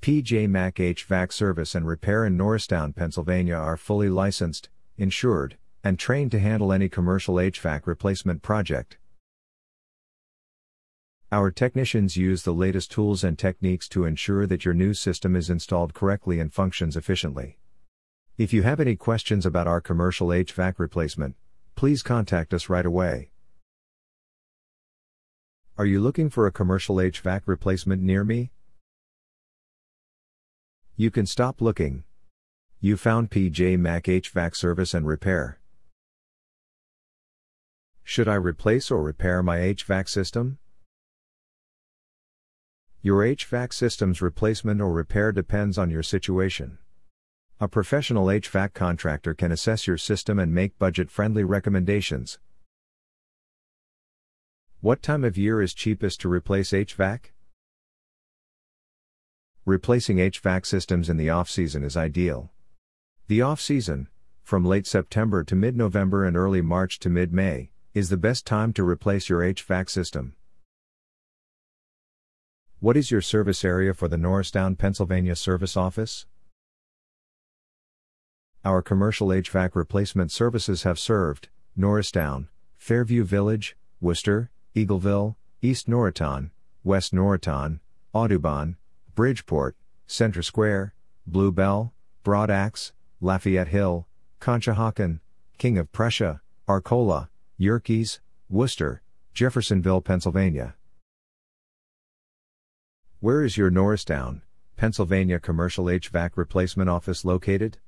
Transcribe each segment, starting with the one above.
PJ Mac HVAC Service and Repair in Norristown, Pennsylvania are fully licensed, insured, and trained to handle any commercial HVAC replacement project. Our technicians use the latest tools and techniques to ensure that your new system is installed correctly and functions efficiently. If you have any questions about our commercial HVAC replacement, please contact us right away. Are you looking for a commercial HVAC replacement near me? You can stop looking. You found PJ Mac HVAC service and repair. Should I replace or repair my HVAC system? Your HVAC system's replacement or repair depends on your situation. A professional HVAC contractor can assess your system and make budget friendly recommendations. What time of year is cheapest to replace HVAC? Replacing HVAC systems in the off season is ideal. The off season, from late September to mid November and early March to mid May, is the best time to replace your HVAC system. What is your service area for the Norristown, Pennsylvania service office? Our commercial HVAC replacement services have served Norristown, Fairview Village, Worcester, Eagleville, East Norriton, West Norriton, Audubon, Bridgeport, Center Square, Blue Bell, Broad Axe, Lafayette Hill, Conshohocken, King of Prussia, Arcola, Yerkes, Worcester, Jeffersonville, Pennsylvania. Where is your Norristown, Pennsylvania commercial HVAC replacement office located?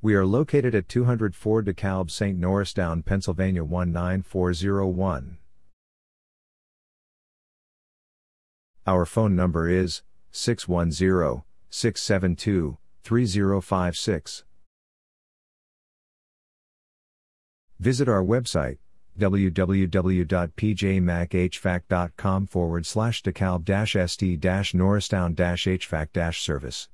We are located at 204 DeKalb St. Norristown, Pennsylvania 19401. Our phone number is 610 672 3056. Visit our website www.pjmachvac.com forward slash dekalb st norristown hvac service.